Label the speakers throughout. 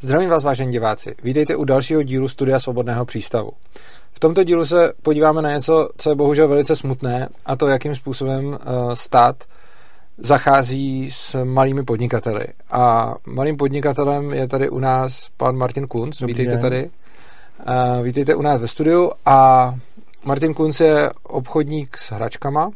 Speaker 1: Zdravím vás, vážení diváci. Vítejte u dalšího dílu Studia Svobodného přístavu. V tomto dílu se podíváme na něco, co je bohužel velice smutné, a to, jakým způsobem uh, stát zachází s malými podnikateli. A malým podnikatelem je tady u nás pan Martin.
Speaker 2: Dobrý
Speaker 1: Vítejte
Speaker 2: den.
Speaker 1: tady. Uh, vítejte u nás ve studiu a Martin Kunz je obchodník s hračkama.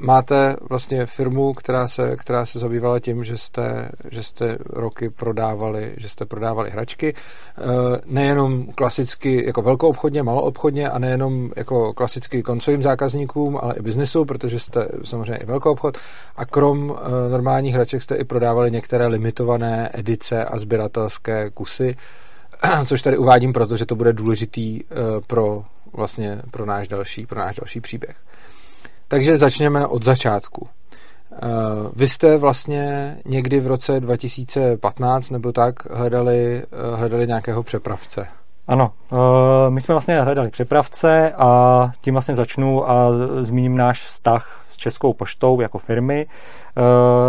Speaker 1: Máte vlastně firmu, která se, která se zabývala tím, že jste, že jste roky prodávali, že jste prodávali hračky. Uh, nejenom klasicky jako velkou obchodně, maloobchodně a nejenom jako klasicky koncovým zákazníkům, ale i biznesu, protože jste samozřejmě i velkou obchod. A krom uh, normálních hraček jste i prodávali některé limitované edice a sběratelské kusy, což tady uvádím, protože to bude důležitý uh, pro vlastně pro náš další, pro náš další příběh. Takže začněme od začátku. Uh, Vy jste vlastně někdy v roce 2015 nebo tak hledali, uh, hledali nějakého přepravce.
Speaker 2: Ano, uh, my jsme vlastně hledali přepravce a tím vlastně začnu a zmíním náš vztah s Českou poštou jako firmy.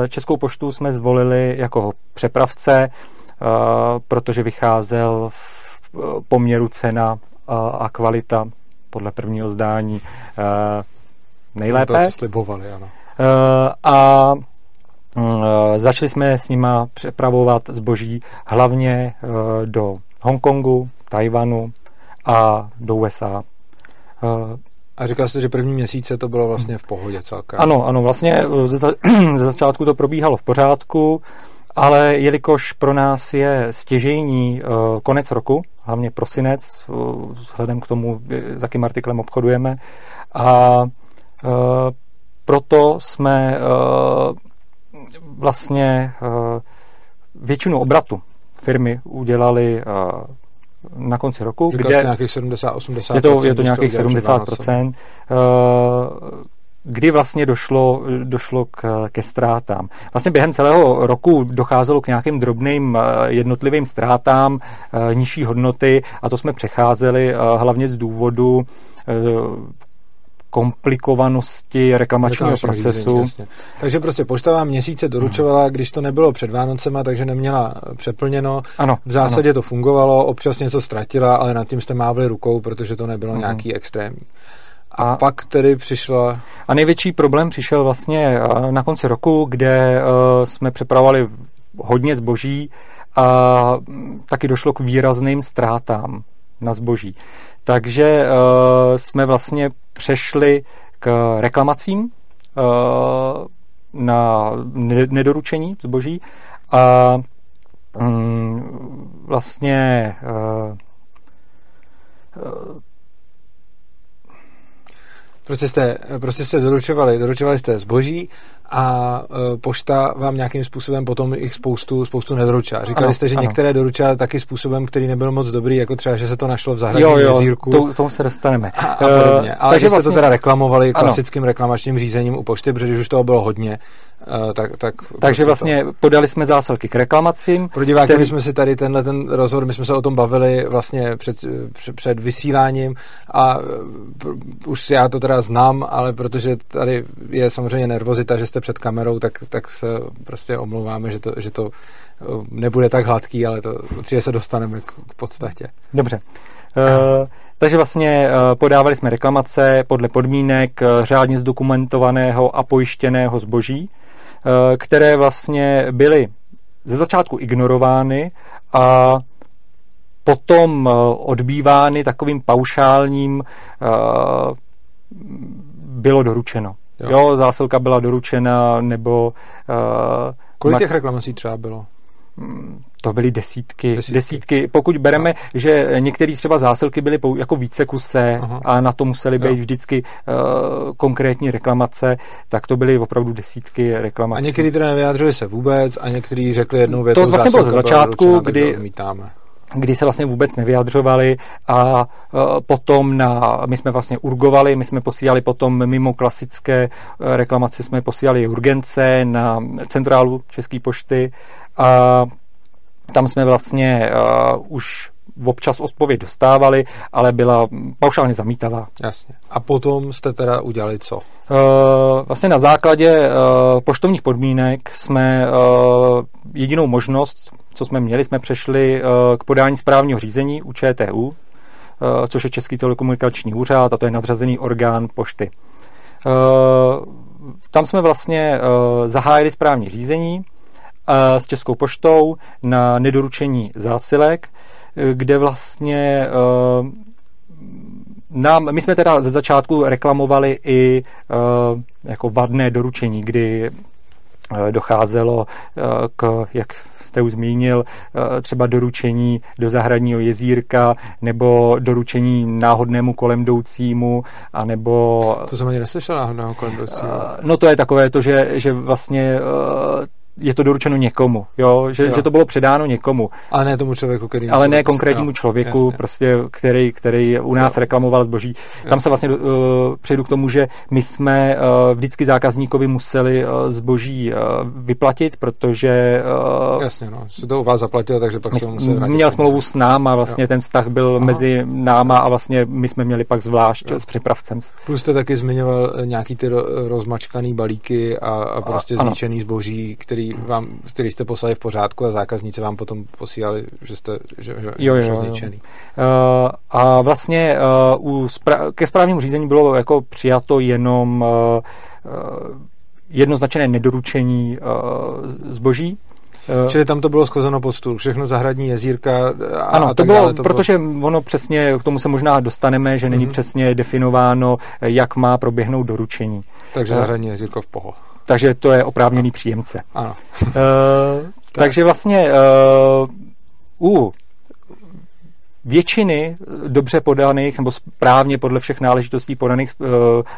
Speaker 2: Českou poštu jsme zvolili jako přepravce, protože vycházel v poměru cena a kvalita podle prvního zdání nejlépe.
Speaker 1: To, co slibovali, ano.
Speaker 2: Eh, a mm, eh, začali jsme s nima přepravovat zboží hlavně eh, do Hongkongu, Tajvanu a do USA.
Speaker 1: A říkal jste, že první měsíce to bylo vlastně v pohodě celkem.
Speaker 2: Ano, ano, vlastně ze, za- ze začátku to probíhalo v pořádku, ale jelikož pro nás je stěžejní konec roku, hlavně prosinec, vzhledem k tomu, s jakým artiklem obchodujeme, a proto jsme eh, vlastně eh, většinu obratu firmy udělali eh, na konci roku,
Speaker 1: Říkal jste nějakých 70-80%.
Speaker 2: je to, je to nějakých
Speaker 1: udělali před Vánocem.
Speaker 2: 70%, eh, kdy vlastně došlo, došlo k, ke ztrátám. Vlastně během celého roku docházelo k nějakým drobným eh, jednotlivým ztrátám, eh, nižší hodnoty a to jsme přecházeli eh, hlavně z důvodu eh, komplikovanosti reklamačního procesu.
Speaker 1: řízení, takže prostě pošta vám měsíce doručovala, když to nebylo před Vánocema, takže neměla přeplněno.
Speaker 2: Ano,
Speaker 1: V zásadě to fungovalo, občas něco ztratila, ale nad tím jste mávli rukou, protože to nebylo
Speaker 2: Mhm.
Speaker 1: nějaký extrémní. A,
Speaker 2: A-
Speaker 1: pak tedy přišla
Speaker 2: A největší problém přišel vlastně eh, na konci roku, kde eh, jsme přepravovali hodně zboží a mm, taky došlo k výrazným ztrátám na zboží. Takže eh, jsme vlastně přešli k reklamacím eh, na ne- nedoručení zboží a mm, vlastně eh,
Speaker 1: Prostě jste, prostě jste doručovali, doručovali jste zboží a e, pošta vám nějakým způsobem potom jich spoustu, spoustu nedoručila. Říkali
Speaker 2: Ano,
Speaker 1: jste, že
Speaker 2: ano.
Speaker 1: některé doručila taky způsobem, který nebyl moc dobrý, jako třeba, že se to našlo v
Speaker 2: jo,
Speaker 1: zahradním
Speaker 2: jo,
Speaker 1: jezírku.
Speaker 2: to, k tomu se dostaneme.
Speaker 1: a, a podobně.
Speaker 2: Eh,
Speaker 1: Ale
Speaker 2: takže
Speaker 1: že jste
Speaker 2: vlastně-
Speaker 1: to teda reklamovali
Speaker 2: Ano.
Speaker 1: klasickým reklamačním řízením u pošty, protože už toho bylo hodně. e, tak, tak
Speaker 2: Takže
Speaker 1: prostě
Speaker 2: vlastně podali jsme zásilky k reklamacím.
Speaker 1: To. Pro diváky,
Speaker 2: který-
Speaker 1: my jsme si tady tenhle ten rozhovor, my jsme se o tom bavili vlastně před, před, před vysíláním a e, pr- už já to teda znám, ale protože tady je samozřejmě nervozita, že jste před kamerou, tak, tak se prostě omlouváme, že to, že to e, nebude tak hladký, ale to určitě se dostaneme k, k podstatě.
Speaker 2: Dobře. Uh, takže vlastně uh, podávali jsme reklamace podle podmínek uh, řádně zdokumentovaného a pojištěného zboží, které vlastně byly ze začátku ignorovány a potom odbývány takovým paušálním bylo doručeno.
Speaker 1: Jo.
Speaker 2: Jo. jo, zásilka byla doručena, nebo uh,
Speaker 1: Kolik
Speaker 2: ma-
Speaker 1: těch reklamací třeba bylo?
Speaker 2: to byly desítky,
Speaker 1: Desítky.
Speaker 2: desítky. Pokud bereme, že některé třeba zásilky byly jako více kuse
Speaker 1: Aha.
Speaker 2: a na to musely
Speaker 1: Jo.
Speaker 2: být vždycky uh, konkrétní reklamace, tak to byly opravdu desítky
Speaker 1: A
Speaker 2: reklamací.
Speaker 1: někteří teda nevyjádřili se vůbec a někteří řekli jednou větou,
Speaker 2: To vlastně bylo ze začátku, kdy-
Speaker 1: odmítáme.
Speaker 2: Kdy se vlastně vůbec nevyjadřovali a uh, potom na, my jsme vlastně urgovali, my jsme posílali potom mimo klasické uh, reklamace, jsme posílali urgence na centrálu České pošty a tam jsme vlastně uh, už občas odpověď dostávali, ale byla paušálně zamítavá.
Speaker 1: Jasně. A potom jste teda udělali co? Uh,
Speaker 2: vlastně na základě uh, poštovních podmínek jsme uh, jedinou možnost, co jsme měli, jsme přešli k podání správního řízení u ČTU, což je Český telekomunikační úřad a to je nadřazený orgán pošty. Tam jsme vlastně zahájili správní řízení s Českou poštou na nedoručení zásilek, kde vlastně uh, nám, my jsme teda ze začátku reklamovali i uh, jako vadné doručení, kdy docházelo k, jak jste už zmínil, třeba doručení do zahradního jezírka nebo doručení náhodnému kolemdoucímu, anebo...
Speaker 1: To jsem ani neslyšel náhodného kolemdoucímu.
Speaker 2: No to je takové to, že, že vlastně je to doručeno někomu, jo? Že, jo. že to bylo předáno někomu.
Speaker 1: Ale ne tomu člověku, který...
Speaker 2: Ale ne konkrétnímu člověku, jasně. prostě, který, který u nás jo. reklamoval zboží. Jasně. Tam se vlastně uh, přejdu k tomu, že my jsme uh, vždycky zákazníkovi museli uh, zboží uh, vyplatit, protože...
Speaker 1: Uh, jasně, no. Se to u vás zaplatilo, takže pak se museli vrátit.
Speaker 2: Měl smlouvu s náma, vlastně jo. ten vztah byl Aha. mezi náma a vlastně my jsme měli pak zvlášť jo. s přepravcem.
Speaker 1: Plus jste taky zmiňoval nějaký ty rozmačkaný balíky a, a prostě a, zničený zboží, který vám, který jste poslali v pořádku a zákazníci vám potom posílali, že jste že, že, jo, jo, jo. Uh,
Speaker 2: a vlastně uh, u spra- ke správnímu řízení bylo jako přijato jenom uh, jednoznačné nedoručení uh, zboží,
Speaker 1: Čili tam to bylo schozeno pod stůl, všechno zahradní jezírka
Speaker 2: a Ano, a to bylo, dále, to protože bylo... ono přesně, k tomu se možná dostaneme, že není mm-hmm. přesně definováno, jak má proběhnout doručení.
Speaker 1: Takže zahradní jezírko v poho
Speaker 2: takže to je oprávněný příjemce.
Speaker 1: Ano.
Speaker 2: uh, takže vlastně uh, u většiny dobře podaných nebo správně podle všech náležitostí podaných uh,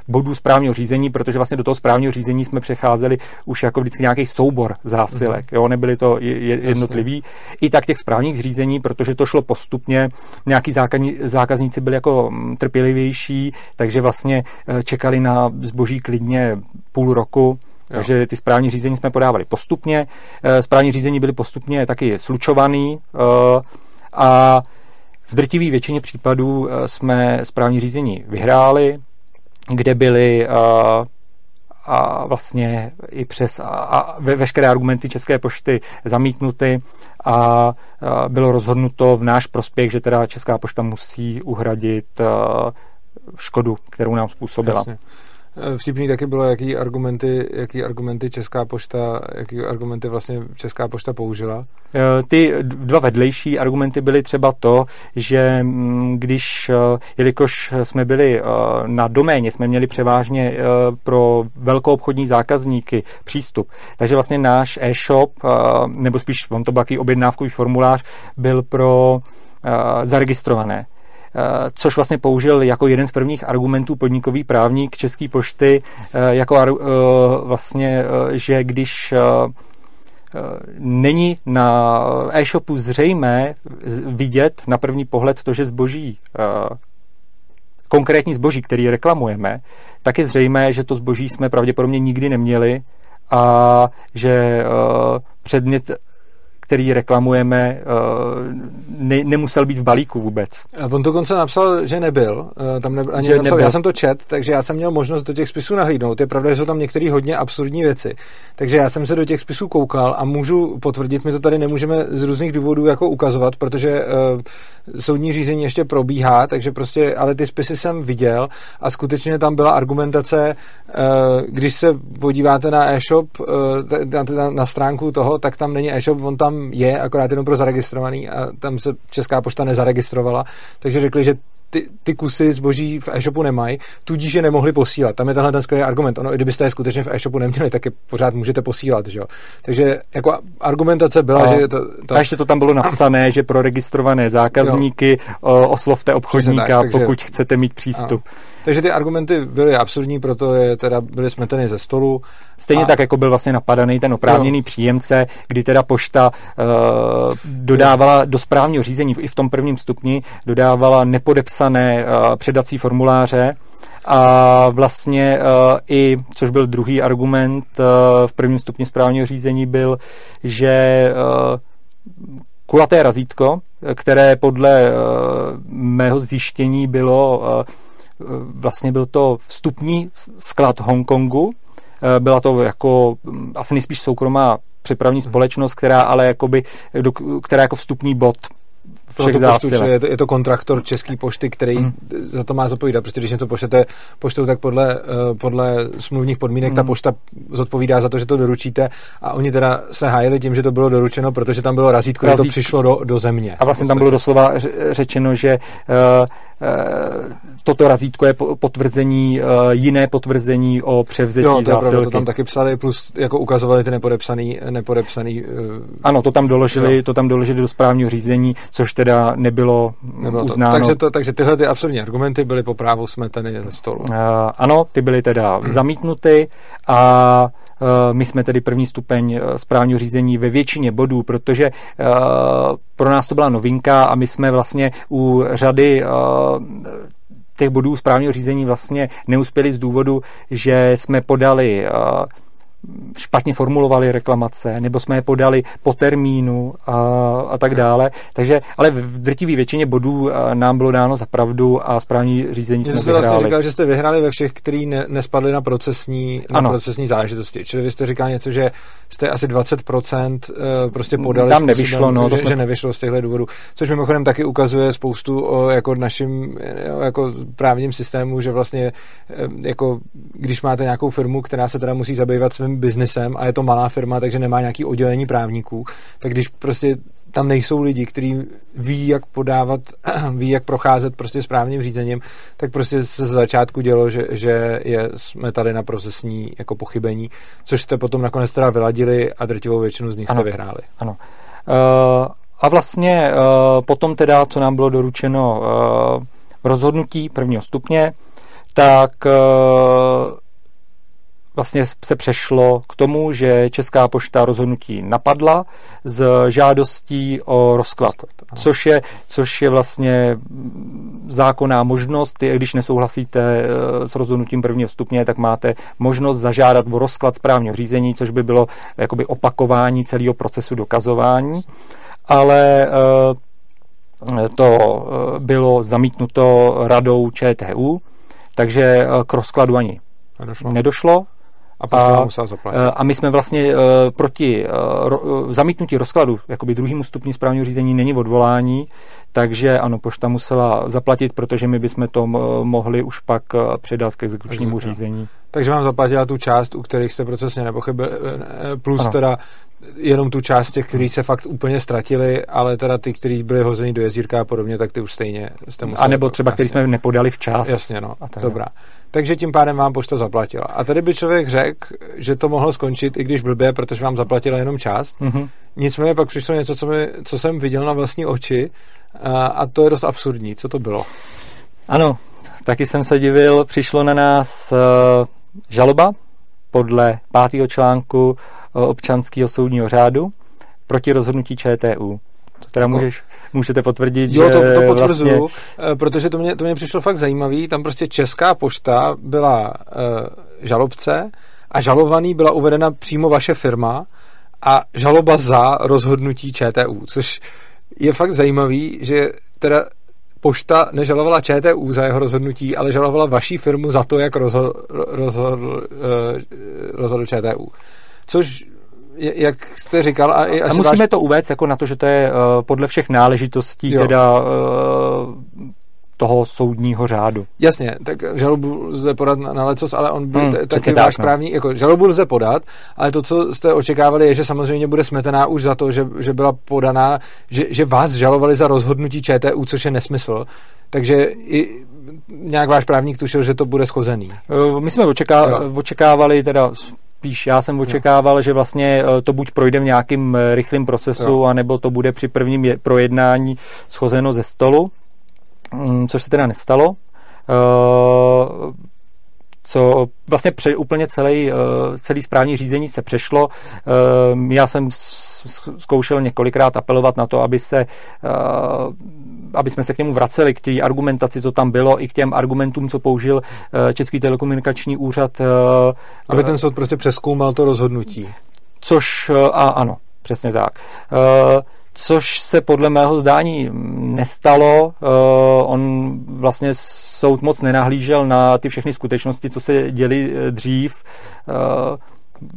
Speaker 2: bodů správního řízení, protože vlastně do toho správního řízení jsme přecházeli už jako vždycky nějaký soubor zásilek, mm-hmm. jo, nebyly to jednotlivý. I tak těch správních řízení, protože to šlo postupně, nějaký zákazníci byli jako mm, trpělivější, takže vlastně čekali na zboží klidně půl roku, takže ty správní řízení jsme podávali postupně. Eh, správní řízení byly postupně taky slučovaný eh, a v drtivé většině případů eh, jsme správní řízení vyhráli, kde byly a vlastně i přes a, a ve, veškeré argumenty České pošty zamítnuty a, a bylo rozhodnuto v náš prospěch, že teda Česká pošta musí uhradit a, škodu, kterou nám způsobila. Jasně.
Speaker 1: Eh, vtipný taky bylo, jaký argumenty, jaký argumenty Česká pošta, jaký argumenty vlastně Česká pošta použila.
Speaker 2: Eh, ty dva vedlejší argumenty byly třeba to, že mm, když, eh, jelikož jsme byli na doméně, jsme měli převážně pro velkou obchodní zákazníky přístup, takže vlastně náš e-shop, nebo spíš on to byl objednávkový formulář, byl pro zaregistrované což vlastně použil jako jeden z prvních argumentů podnikový právník České pošty, eh, jako eh, vlastně, že když není na e-shopu zřejmé vidět na první pohled to, že zboží konkrétní zboží, který reklamujeme, tak je zřejmé, že to zboží jsme pravděpodobně nikdy neměli a že předmět který reklamujeme, eh, ne, nemusel být v balíku vůbec.
Speaker 1: On dokonce napsal, že nebyl. Eh, tam nebyl, ani že napsal, nebyl. Já jsem to čet, takže já jsem měl možnost do těch spisů nahlídnout. Je pravda, že jsou tam některé hodně absurdní věci. Takže já jsem se do těch spisů koukal a můžu potvrdit, my to tady nemůžeme z různých důvodů jako ukazovat, protože uh, soudní řízení ještě probíhá, takže prostě, ale ty spisy jsem viděl a skutečně tam byla argumentace, uh, když se podíváte na e-shop, uh, na, na, na stránku toho, tak tam není e-shop, on tam je, akorát jenom pro zaregistrovaný a tam se Česká pošta nezaregistrovala, takže řekli, že ty, ty kusy zboží v e-shopu nemají, tudíž je nemohli posílat. Tam je tenhle ten skvělý argument. Ono, i kdybyste je skutečně v e-shopu neměli, tak je pořád můžete posílat. Že jo? Takže jako argumentace byla, no. že to,
Speaker 2: to... A ještě to tam bylo napsané, že pro registrované zákazníky jo. oslovte obchodníka, tak, takže... pokud chcete mít přístup.
Speaker 1: A. Takže ty argumenty byly absurdní, proto je teda byly smeteny ze stolu.
Speaker 2: Stejně a... tak, jako byl vlastně napadaný ten oprávněný jo. příjemce, kdy teda pošta uh, dodávala do správního řízení i v tom prvním stupni, dodávala nepodepsané uh, předací formuláře, a vlastně uh, i, což byl druhý argument uh, v prvním stupni správního řízení, byl, že uh, kulaté razítko, které podle mého zjištění bylo vlastně byl to vstupní sklad Hongkongu, byla to jako mm, asi nejspíš soukromá přepravní společnost, která ale jakoby, která jako vstupní bod všech
Speaker 1: poštu, je, to, je to kontraktor České pošty, který mm. za to má zapovídat. Prostě když něco pošlete poštou, tak podle, uh, podle smluvních podmínek mm. ta pošta zodpovídá za to, že to doručíte a oni teda se hájili tím, že to bylo doručeno, protože tam bylo razítko, razítko. že to přišlo do, do země.
Speaker 2: A vlastně tam bylo doslova řečeno, že uh, Eh, toto razítko je potvrzení, eh, jiné potvrzení o převzetí jo, to zásilky. Pravda,
Speaker 1: to tam taky psali, plus jako ukazovali ty nepodepsaný, nepodepsaný
Speaker 2: eh, Ano, to tam doložili, jo. to tam doložili do správního řízení, což teda nebylo, nebylo uznáno.
Speaker 1: To. Takže, to, takže tyhle ty absurdní argumenty byly po právu smeteny ze stolu. Uh,
Speaker 2: ano, ty byly teda hmm. zamítnuty a Eh, my jsme tedy první stupeň eh, správního řízení ve většině bodů, protože eh, pro nás to byla novinka a my jsme vlastně u řady těch bodů správního řízení vlastně neuspěli z důvodu, že jsme podali špatně formulovali reklamace, nebo jsme je podali po termínu a, a tak dále. Takže, ale v drtivé většině bodů nám bylo dáno za pravdu a správní řízení jsme
Speaker 1: jste vlastně říkal, že jste vyhráli ve všech, který ne, nespadly na procesní, na procesní záležitosti. Čili vy jste říkal něco, že jste asi 20% eh, prostě podali.
Speaker 2: Tam nevyšlo, no.
Speaker 1: Že, jsme... že nevyšlo z těchto důvodů. Což mimochodem taky ukazuje spoustu o jako našim jako právním systému, že vlastně eh, jako když máte nějakou firmu, která se teda musí zabývat svým svým biznesem a je to malá firma, takže nemá nějaký oddělení právníků, tak když prostě tam nejsou lidi, kteří ví, jak podávat, ví, jak procházet prostě správným řízením, tak prostě se z začátku dělo, že, že je, jsme tady na procesní jako pochybení, což jste potom nakonec teda vyladili a drtivou většinu z nich ano, jste vyhráli.
Speaker 2: Ano. Uh, a vlastně uh, potom teda, co nám bylo doručeno uh, v rozhodnutí prvního stupně, tak uh, vlastně se přešlo k tomu, že Česká pošta rozhodnutí napadla s žádostí o rozklad, což je, což je vlastně zákonná možnost. Když nesouhlasíte eh, s rozhodnutím prvního stupně, tak máte možnost zažádat o rozklad správního řízení, což by bylo jakoby opakování celého procesu dokazování. Ale eh, to eh, bylo zamítnuto radou ČTU, takže k rozkladu ani nedošlo. nedošlo
Speaker 1: a a, zaplatit.
Speaker 2: Eh, a my jsme vlastně uh, proti uh, ro, zamítnutí rozkladu, jakoby druhýmu stupni správního řízení není odvolání, takže ano, pošta musela zaplatit, protože my bychom to mohli už pak předat k exekučnímu takže, řízení.
Speaker 1: Takže vám zaplatila tu část, u kterých jste procesně nepochybili, plus ano. teda jenom tu část těch, kteří se fakt úplně ztratili, ale teda ty, kteří byli hozeni do jezírka a podobně, tak ty už stejně jste museli.
Speaker 2: A nebo třeba, kteří jsme nepodali včas.
Speaker 1: Jasně, no. A Dobrá. Takže tím pádem vám pošta zaplatila. A tady by člověk řekl, že to mohlo skončit, i když blbě, protože vám zaplatila jenom část. Mm-hmm. Nicméně pak přišlo něco, co, mi, co jsem viděl na vlastní oči a, a to je dost absurdní. Co to bylo?
Speaker 2: Ano, taky jsem se divil. Přišlo na nás uh, žaloba podle pátého článku občanského soudního řádu proti rozhodnutí ČTU. To teda můžeš, můžete potvrdit,
Speaker 1: jo, že to, to potvrzuju, vlastně... protože to mě, to mě přišlo fakt zajímavý. Tam prostě Česká pošta byla uh, žalobce a žalovaný byla uvedena přímo vaše firma a žaloba za rozhodnutí ČTU, což je fakt zajímavý, že teda pošta nežalovala ČTU za jeho rozhodnutí, ale žalovala vaší firmu za to, jak rozhodl, rozhodl, uh, rozhodl ČTU. Což jak jste říkal. A,
Speaker 2: a musíme váš... to uvést jako na to, že to je uh, podle všech náležitostí jo. teda uh, toho soudního řádu.
Speaker 1: Jasně, tak žalobu lze podat na, na lecos, ale on byl hmm, taky váš no. právní, jako žalobu lze podat, ale to, co jste očekávali, je, že samozřejmě bude smetená už za to, že, že byla podaná, že, že vás žalovali za rozhodnutí ČTU, což je nesmysl. Takže i nějak váš právník tušil, že to bude schozený.
Speaker 2: Eh, my jsme očeká- očekávali teda spíš já jsem očekával, že vlastně eh, to buď projde v nějakým eh, rychlým procesu, jo. anebo to bude při prvním projednání schozeno ze stolu, mm, což se teda nestalo. Eh, co vlastně pře, úplně celý, celý správní řízení se přešlo. Já jsem zkoušel několikrát apelovat na to, aby se aby jsme se k němu vraceli, k té argumentaci, co tam bylo, i k těm argumentům, co použil eh, Český telekomunikační úřad. Eh,
Speaker 1: aby ten soud prostě přeskoumal to rozhodnutí.
Speaker 2: Což, eh, a ano, přesně tak. což se podle mého zdání nestalo. On vlastně soud moc nenahlížel na ty všechny skutečnosti, co se děli dřív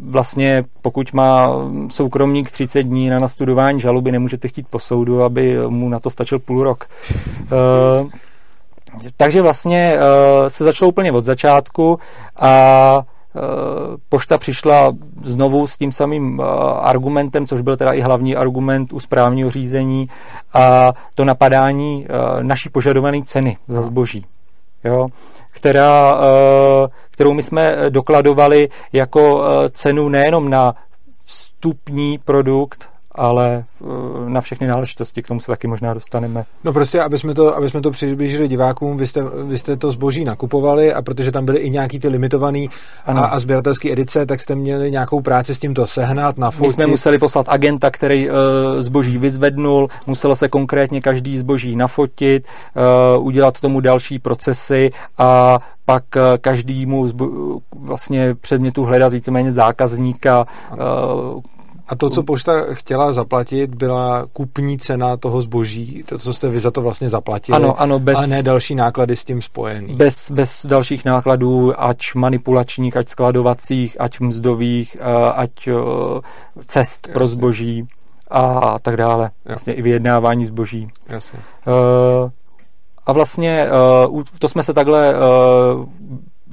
Speaker 2: vlastně pokud má soukromník 30 dní na nastudování žaloby, nemůžete chtít po soudu, aby mu na to stačil půl rok. Uh, takže vlastně uh, se začalo úplně od začátku a uh, pošta přišla znovu s tím samým argumentem, což byl teda i hlavní argument u správního řízení a to napadání naší požadované ceny za zboží. Jo? která, eh, kterou my jsme dokladovali jako eh, cenu nejenom na vstupní produkt, ale eh, na všechny náležitosti, k tomu se taky možná dostaneme.
Speaker 1: No prostě, aby jsme to, aby jsme to přiblížili divákům, vy jste, vy jste to zboží nakupovali a protože tam byly i nějaký ty limitovaný a, a sběratelské edice, tak jste měli nějakou práci s tím to sehnat, nafotit.
Speaker 2: My jsme museli poslat agenta, který uh, zboží vyzvednul, muselo se konkrétně každý zboží nafotit, uh, udělat tomu další procesy a pak každému vlastně předmětu hledat víceméně zákazníka,
Speaker 1: a to, co pošta chtěla zaplatit, byla kupní cena toho zboží, to, co jste vy za to vlastně zaplatili,
Speaker 2: ano, ano, bez,
Speaker 1: a ne další náklady s tím spojený.
Speaker 2: Bez, bez dalších nákladů, ať manipulačních, ať skladovacích, ať mzdových, eh, ať eh, cest Jasně. pro zboží a tak dále. Vlastně i vyjednávání zboží.
Speaker 1: Jasně.
Speaker 2: Eh, a vlastně to jsme se takhle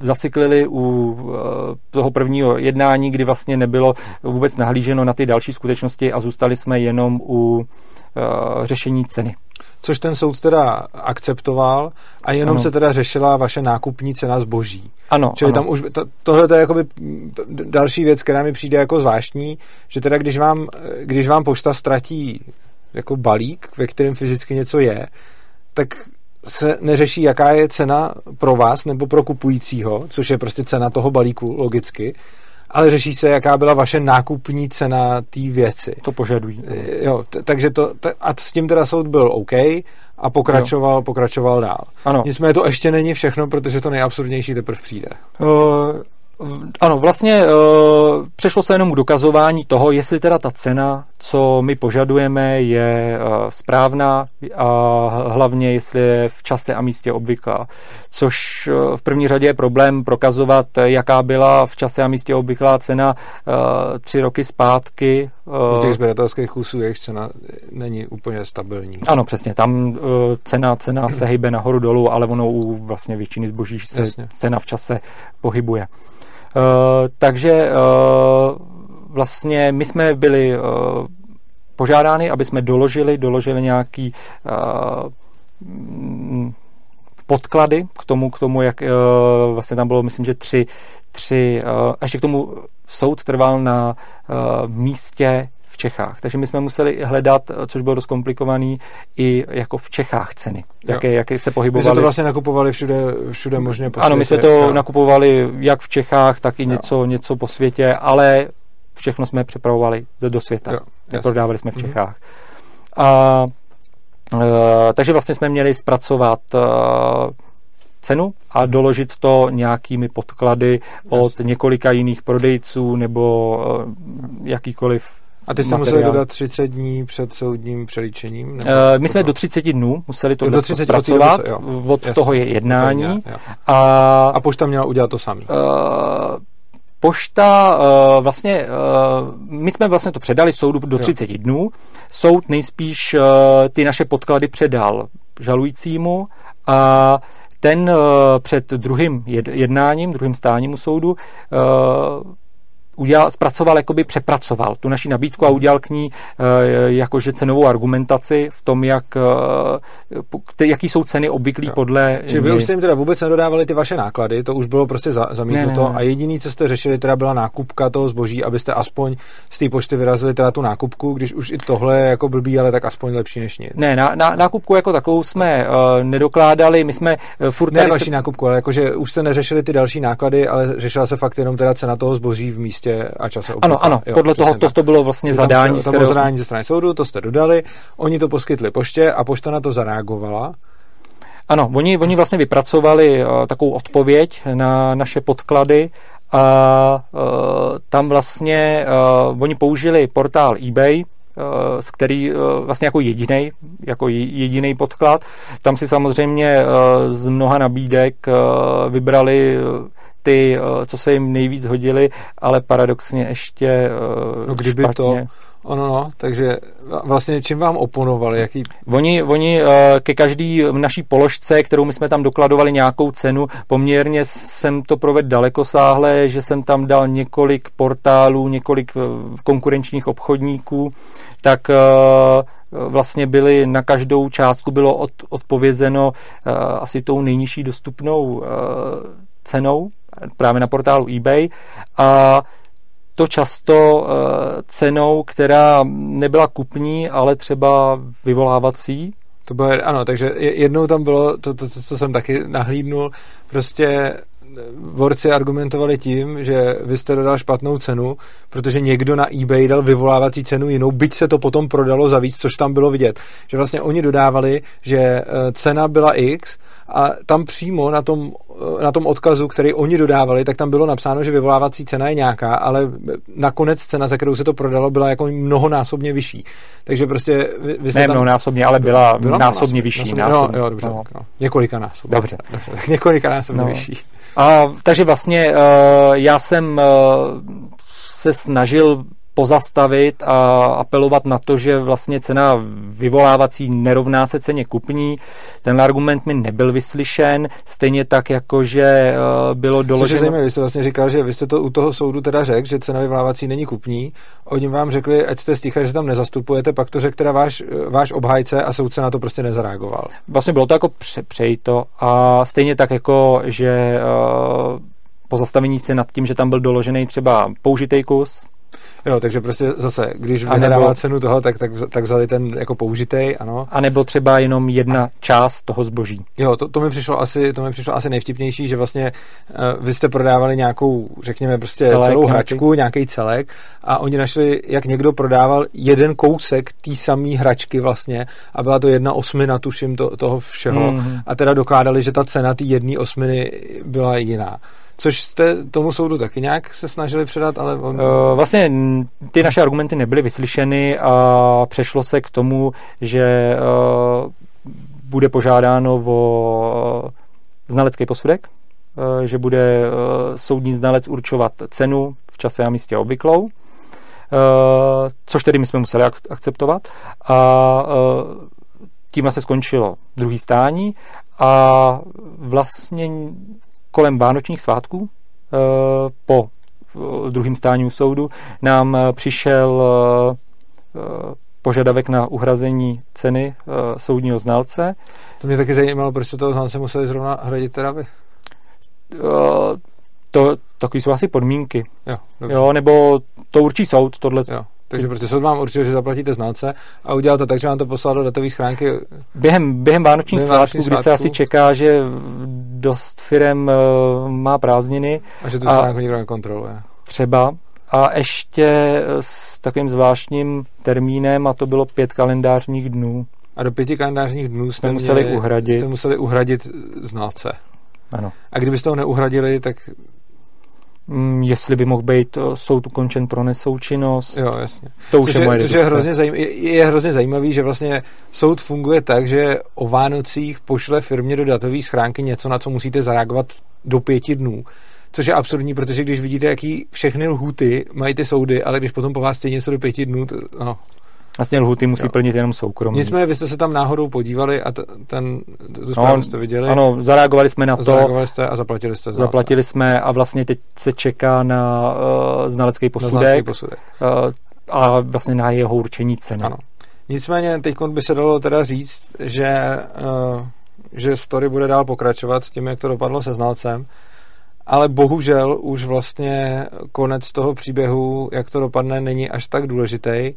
Speaker 2: zaciklili u eh, toho prvního jednání, kdy vlastně nebylo vůbec nahlíženo na ty další skutečnosti a zůstali jsme jenom u eh, řešení ceny.
Speaker 1: Což ten soud teda akceptoval a jenom ano. se teda řešila vaše nákupní cena zboží.
Speaker 2: Ano.
Speaker 1: Čili
Speaker 2: ano.
Speaker 1: tam už, to, tohle je jakoby další věc, která mi přijde jako zvláštní, že teda když vám, když vám pošta ztratí jako balík, ve kterém fyzicky něco je, tak se neřeší, jaká je cena pro vás nebo pro kupujícího, což je prostě cena toho balíku logicky, ale řeší se, jaká byla vaše nákupní cena té věci.
Speaker 2: To požadují.
Speaker 1: Eh, jo, t- takže to, t- a s tím teda soud byl OK a pokračoval, jo. pokračoval dál.
Speaker 2: Ano.
Speaker 1: Nicméně to ještě není všechno, protože to nejabsurdnější teprve přijde. Uh,
Speaker 2: ano, vlastně uh, přešlo se jenom k dokazování toho, jestli teda ta cena, co my požadujeme, je uh, správná a hlavně, jestli je v čase a místě obvyklá. Což uh, v první řadě je problém prokazovat, jaká byla v čase a místě obvyklá cena uh, tři roky zpátky.
Speaker 1: Uh, U těch sběratelských kusů jejich cena není úplně stabilní.
Speaker 2: Ano, přesně. Tam uh, cena, cena se hýbe nahoru dolů, ale ono u vlastně většiny zboží se Jasně. cena v čase pohybuje. Eh, takže uh, vlastně my jsme byli uh, požádáni, aby jsme doložili, doložili nějaký podklady k tomu, k tomu, jak vlastně tam bylo, myslím, že tři, tři ještě k tomu soud trval na místě Čechách. Takže my jsme museli hledat, což bylo dost komplikovaný, i jako v Čechách ceny, jaké, jaké se pohybovaly.
Speaker 1: My jsme to vlastně nakupovali všude, všude možně po
Speaker 2: Ano, my jsme to jo. nakupovali jak v Čechách, tak i něco, něco po světě, ale všechno jsme přepravovali do světa. Jo, Prodávali jsme v mhm. Čechách. Mm-hmm. A, e, takže vlastně jsme měli zpracovat e, cenu a doložit to nějakými podklady od několika jiných prodejců nebo jakýkoliv
Speaker 1: a ty jste museli dodat 30 dní před soudním přelíčením?
Speaker 2: Uh, my jsme do 30 dnů museli to do 30 zpracovat od, od Jasně, toho je jednání. To je,
Speaker 1: a, a pošta měla udělat to samý. Uh,
Speaker 2: pošta uh, vlastně, uh, my jsme vlastně to předali soudu do 30 jo. dnů. Soud nejspíš uh, ty naše podklady předal žalujícímu a ten uh, před druhým jednáním, druhým stáním u soudu uh, udělal, zpracoval, jakoby přepracoval tu naši nabídku a udělal k ní uh, jakože cenovou argumentaci v tom, jak, uh, jaký jsou ceny obvyklý jo. podle...
Speaker 1: Čili vy už jste jim teda vůbec nedodávali ty vaše náklady, to už bylo prostě za, zamítnuto ne, ne, ne. a jediný, co jste řešili, teda byla nákupka toho zboží, abyste aspoň z té pošty vyrazili teda tu nákupku, když už i tohle je jako blbý, ale tak aspoň lepší než nic.
Speaker 2: Ne, na, na, nákupku jako takovou jsme uh, nedokládali, my jsme uh, furt...
Speaker 1: Ne vaši se... nákupku, ale jakože už jste neřešili ty další náklady, ale řešila se fakt jenom teda cena toho zboží v místě místě a čase
Speaker 2: obvyklá. Ano, ano, jo, podle toho to, to bylo vlastně zadání.
Speaker 1: To bylo zadání ze strany soudu, to jste dodali, oni to poskytli poště a pošta na to zareagovala.
Speaker 2: Ano, oni, oni vlastně vypracovali uh, takovou odpověď na naše podklady a uh, tam vlastně uh, oni použili portál eBay, z který vlastně jako jediný, jako jediný podklad. Tam si samozřejmě z mnoha nabídek vybrali ty, co se jim nejvíc hodili, ale paradoxně ještě
Speaker 1: No kdyby špatně. to Ono, no, takže vlastně čím vám oponovali? Jaký...
Speaker 2: Oni, oni ke každý naší položce, kterou my jsme tam dokladovali nějakou cenu, poměrně jsem to provedl daleko sáhle, že jsem tam dal několik portálů, několik konkurenčních obchodníků, tak vlastně byly na každou částku bylo od, odpovězeno asi tou nejnižší dostupnou cenou právě na portálu eBay a to často cenou, která nebyla kupní, ale třeba vyvolávací.
Speaker 1: To bylo, ano, takže jednou tam bylo to, to, to co jsem taky nahlídnul, prostě vorci argumentovali tím, že vy jste dodal špatnou cenu, protože někdo na eBay dal vyvolávací cenu jinou, byť se to potom prodalo za víc, což tam bylo vidět. Že vlastně oni dodávali, že eh, cena byla X a tam přímo na tom, na tom odkazu, který oni dodávali, tak tam bylo napsáno, že vyvolávací cena je nějaká, ale nakonec cena, za kterou se to prodalo, byla jako mnohonásobně vyšší. Takže prostě...
Speaker 2: Vy, vy ne tam... mnohonásobně, ale byla, byla násobně, násobně vyšší.
Speaker 1: Násobně, násobně. No, jo, dobře. No. No. Několika násobně.
Speaker 2: Dobře.
Speaker 1: dobře. Několika násobně no. vyšší.
Speaker 2: A, takže vlastně uh, já jsem uh, se snažil pozastavit a apelovat na to, že vlastně cena vyvolávací nerovná se ceně kupní. Ten argument mi nebyl vyslyšen, stejně tak jako, že eh, bylo doloženo... Což
Speaker 1: je zajímavé, vy jste vlastně říkal, že vy jste to u toho soudu teda řekl, že cena vyvolávací není kupní. Oni vám řekli, ať jste sticha, že tam nezastupujete, pak to řekl teda váš, váš obhájce a soudce na to prostě nezareagoval.
Speaker 2: Vlastně bylo to jako pře- přejito a stejně tak jako, že uh, pozastavení se nad tím, že tam byl doložený třeba použitý kus,
Speaker 1: Jo, takže prostě zase, když vyhrává nebo, cenu toho, tak, tak, tak vzali ten jako použitej, ano.
Speaker 2: A nebo třeba jenom jedna a, část toho zboží.
Speaker 1: Jo, to, to, mi přišlo asi, to mi přišlo asi nejvtipnější, že vlastně uh, vy jste prodávali nějakou, řekněme, prostě celek, celou hračku, nějaký. celek a oni našli, jak někdo prodával jeden kousek té samé hračky vlastně a byla to jedna osmina, tuším, to, toho všeho mm-hmm. a teda dokládali, že ta cena té jedné osminy byla jiná. Což jste tomu soudu taky nějak se snažili předat, ale on...
Speaker 2: Uh, vlastně ty naše argumenty nebyly vyslyšeny a přešlo se k tomu, že uh, bude požádáno o znalecký posudek, že bude soudní znalec určovat cenu v čase a místě obvyklou, což tedy my jsme museli ak- akceptovat. A tím se skončilo druhý stání a vlastně kolem vánočních svátků eh, po eh, druhém stání soudu nám eh, přišel požadavek na uhrazení ceny soudního znalce.
Speaker 1: To mě taky zajímalo, proč se toho znalce museli zrovna hradit teda vy?
Speaker 2: To, takový jsou asi podmínky.
Speaker 1: Jo,
Speaker 2: jo, nebo to určí soud, tohle.
Speaker 1: Jo. Takže prostě soud vám určil, že zaplatíte znalce a udělal to tak, že vám to poslal do datové schránky.
Speaker 2: Během, během vánočních svátků, kdy se asi čeká, že dost firm uh, má prázdniny.
Speaker 1: A že tu a schránku nikdo nekontroluje.
Speaker 2: Třeba. A ještě s takovým zvláštním termínem, a to bylo pět kalendářních dnů.
Speaker 1: A do pěti kalendářních dnů jste, museli měli, uhradit. jste museli uhradit znalce.
Speaker 2: Ano.
Speaker 1: A kdybyste ho neuhradili, tak
Speaker 2: jestli by mohl být eh, soud ukončen pro nesoučinnost.
Speaker 1: Jo, jasně.
Speaker 2: To už což je,
Speaker 1: moje což je hrozně, zajím, je, je hrozně zajímavý, že vlastně soud funguje tak, že o Vánocích pošle firmě do datové schránky něco, na co musíte zareagovat do pěti dnů. Což je absurdní, protože když vidíte, jaký všechny lhuty mají ty soudy, ale když potom po vás něco do pěti dnů, to, no,
Speaker 2: Vlastně lhuty musí jo. plnit jenom soukromí.
Speaker 1: Nicméně vy jste se tam náhodou podívali a t- ten, tu zprávu no, jste viděli.
Speaker 2: Ano, zareagovali jsme na to.
Speaker 1: Zareagovali jste a zaplatili jste
Speaker 2: za Zaplatili jsme a vlastně teď se čeká na uh, znalecký posudek. Na znalecký posudek. Uh, a vlastně na jeho určení ceny.
Speaker 1: Ano. Nicméně teď by se dalo teda říct, že, uh, že story bude dál pokračovat s tím, jak to dopadlo se znalcem, ale bohužel už vlastně konec toho příběhu, jak to dopadne, není až tak důležitý,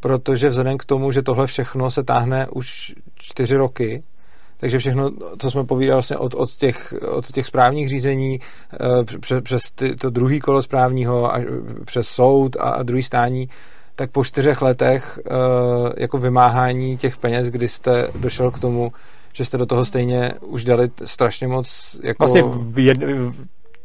Speaker 1: protože vzhledem k tomu, že tohle všechno se táhne už čtyři roky, takže všechno, co jsme povídali vlastně od, od, těch, od těch správních řízení eh, přes, přes ty, to druhý kolo správního a přes soud a, a druhý stání, tak po čtyřech letech eh, jako vymáhání těch peněz, kdy jste došel k tomu, že jste do toho stejně už dali strašně moc jako...
Speaker 2: Vlastně v jed,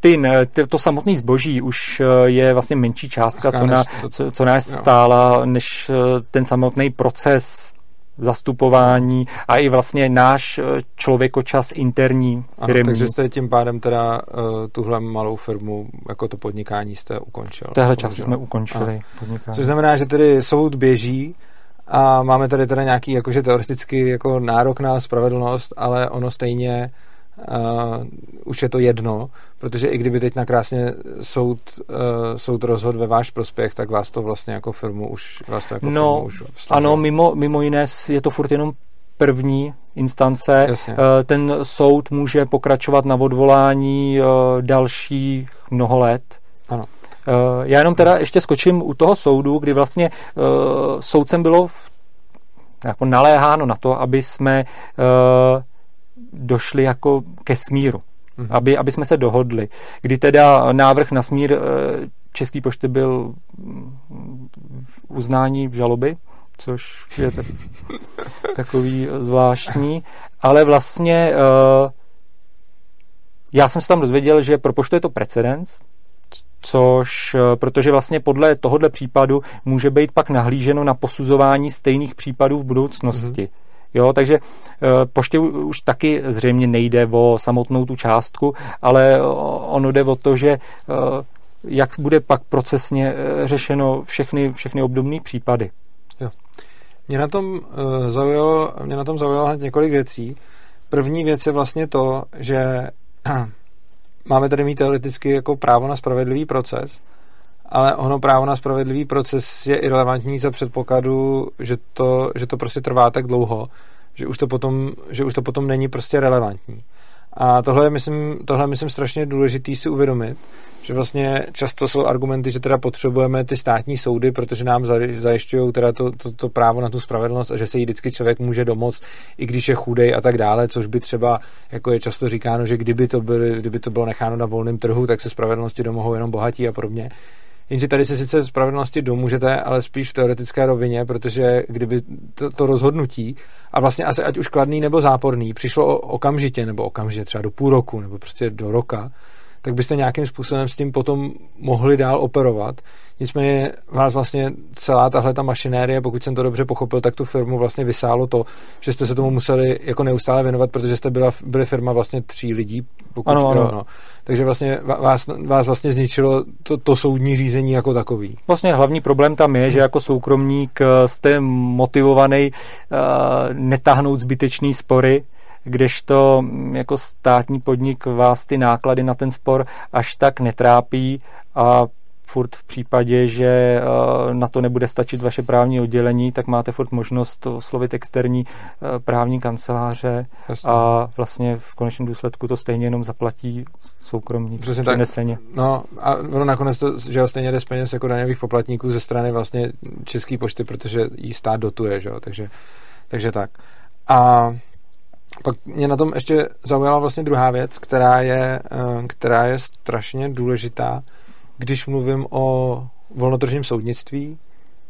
Speaker 2: ty, ty, to samotné zboží už je vlastně menší částka, co, na, co, co nás stála, než ten samotný proces zastupování a i vlastně náš eh, člověkočas interní firmy. Ano,
Speaker 1: takže jste tím pádem teda uh, tuhle malou firmu, jako to podnikání jste ukončil.
Speaker 2: Tehle čas jsme ukončili ano. podnikání.
Speaker 1: Což znamená, že tedy soud běží a máme tady teda nějaký jakože teoreticky jako nárok na spravedlnost, ale ono stejně uh, už je to jedno, protože i kdyby teď nakrásně soud, uh, soud rozhodl ve váš prospěch, tak vás to vlastně jako firmu už vás to jako
Speaker 2: no,
Speaker 1: firmu už
Speaker 2: ano, mimo, mimo jiné je to furt jenom první instance. Jasně. Uh, ten soud může pokračovat na odvolání uh, další mnoho let.
Speaker 1: Ano.
Speaker 2: Já jenom teda ještě skočím u toho soudu, kdy vlastně uh, soudcem bylo v, jako naléháno na to, aby jsme uh, došli jako ke smíru. Mm-hmm. Aby, aby jsme se dohodli. Kdy teda návrh na smír eh, Český pošty byl v uznání v žaloby, což je tak, takový zvláštní, ale vlastně eh, já jsem se tam dozvěděl, že pro poštu je to precedens, což, eh, protože vlastně podle tohohle případu může být pak nahlíženo na posuzování stejných případů v budoucnosti. Mm-hmm. Jo, takže eh, poště už taky zřejmě nejde o samotnou tu částku, ale ono jde o to, že eh, jak bude pak procesně eh, řešeno všechny, všechny obdobné případy.
Speaker 1: Jo. Mě na tom zaujalo, mě na tom zaujalo několik věcí. První věc je vlastně to, že máme tady mít teoreticky jako právo na spravedlivý proces, ale ono právo na spravedlivý proces je irrelevantní za předpokladu, že to, že to prostě trvá tak dlouho, že už to potom, že už to potom není prostě relevantní. A tohle je, myslím, tohle myslím, strašně důležitý si uvědomit, že vlastně často jsou argumenty, že teda potřebujeme ty státní soudy, protože nám zajišťují teda to, to, to, právo na tu spravedlnost a že se jí vždycky člověk může domoct, i když je chudej a tak dále, což by třeba, jako je často říkáno, že kdyby to, byly, kdyby to bylo necháno na volném trhu, tak se spravedlnosti domohou jenom bohatí a podobně. Jenže tady se sice spravedlnosti domůžete, ale spíš v teoretické rovině, protože kdyby to, to rozhodnutí, a vlastně asi ať už kladný nebo záporný, přišlo okamžitě, nebo okamžitě třeba do půl roku, nebo prostě do roka, tak byste nějakým způsobem s tím potom mohli dál operovat. Nicméně vás vlastně celá tahle ta mašinérie, pokud jsem to dobře pochopil, tak tu firmu vlastně vysálo to, že jste se tomu museli jako neustále věnovat, protože jste byla, byli firma vlastně tří lidí. Pokud,
Speaker 2: ano, ano. Jo, no.
Speaker 1: Takže vlastně vás, vás vlastně zničilo to, to soudní řízení jako takový.
Speaker 2: Vlastně hlavní problém tam je, že jako soukromník eh, jste motivovaný uh, netáhnout zbytečný spory, kdežto mm, jako státní podnik vás ty náklady na ten spor až tak netrápí a furt v případě, že eh, na to nebude stačit vaše právní oddělení, tak máte furt možnost oslovit externí eh, právní kanceláře Jasně. a vlastně v konečném důsledku to stejně jenom zaplatí soukromník
Speaker 1: Přesně přeneseně. No a ono nakonec to, že stejně jde z peněz jako daňových poplatníků ze strany vlastně České pošty, protože jí stát dotuje, že jo? Takže, takže tak. A pak mě na tom ještě zaujala vlastně druhá věc, která je, eh, která je strašně důležitá, když mluvím o volnotržním soudnictví,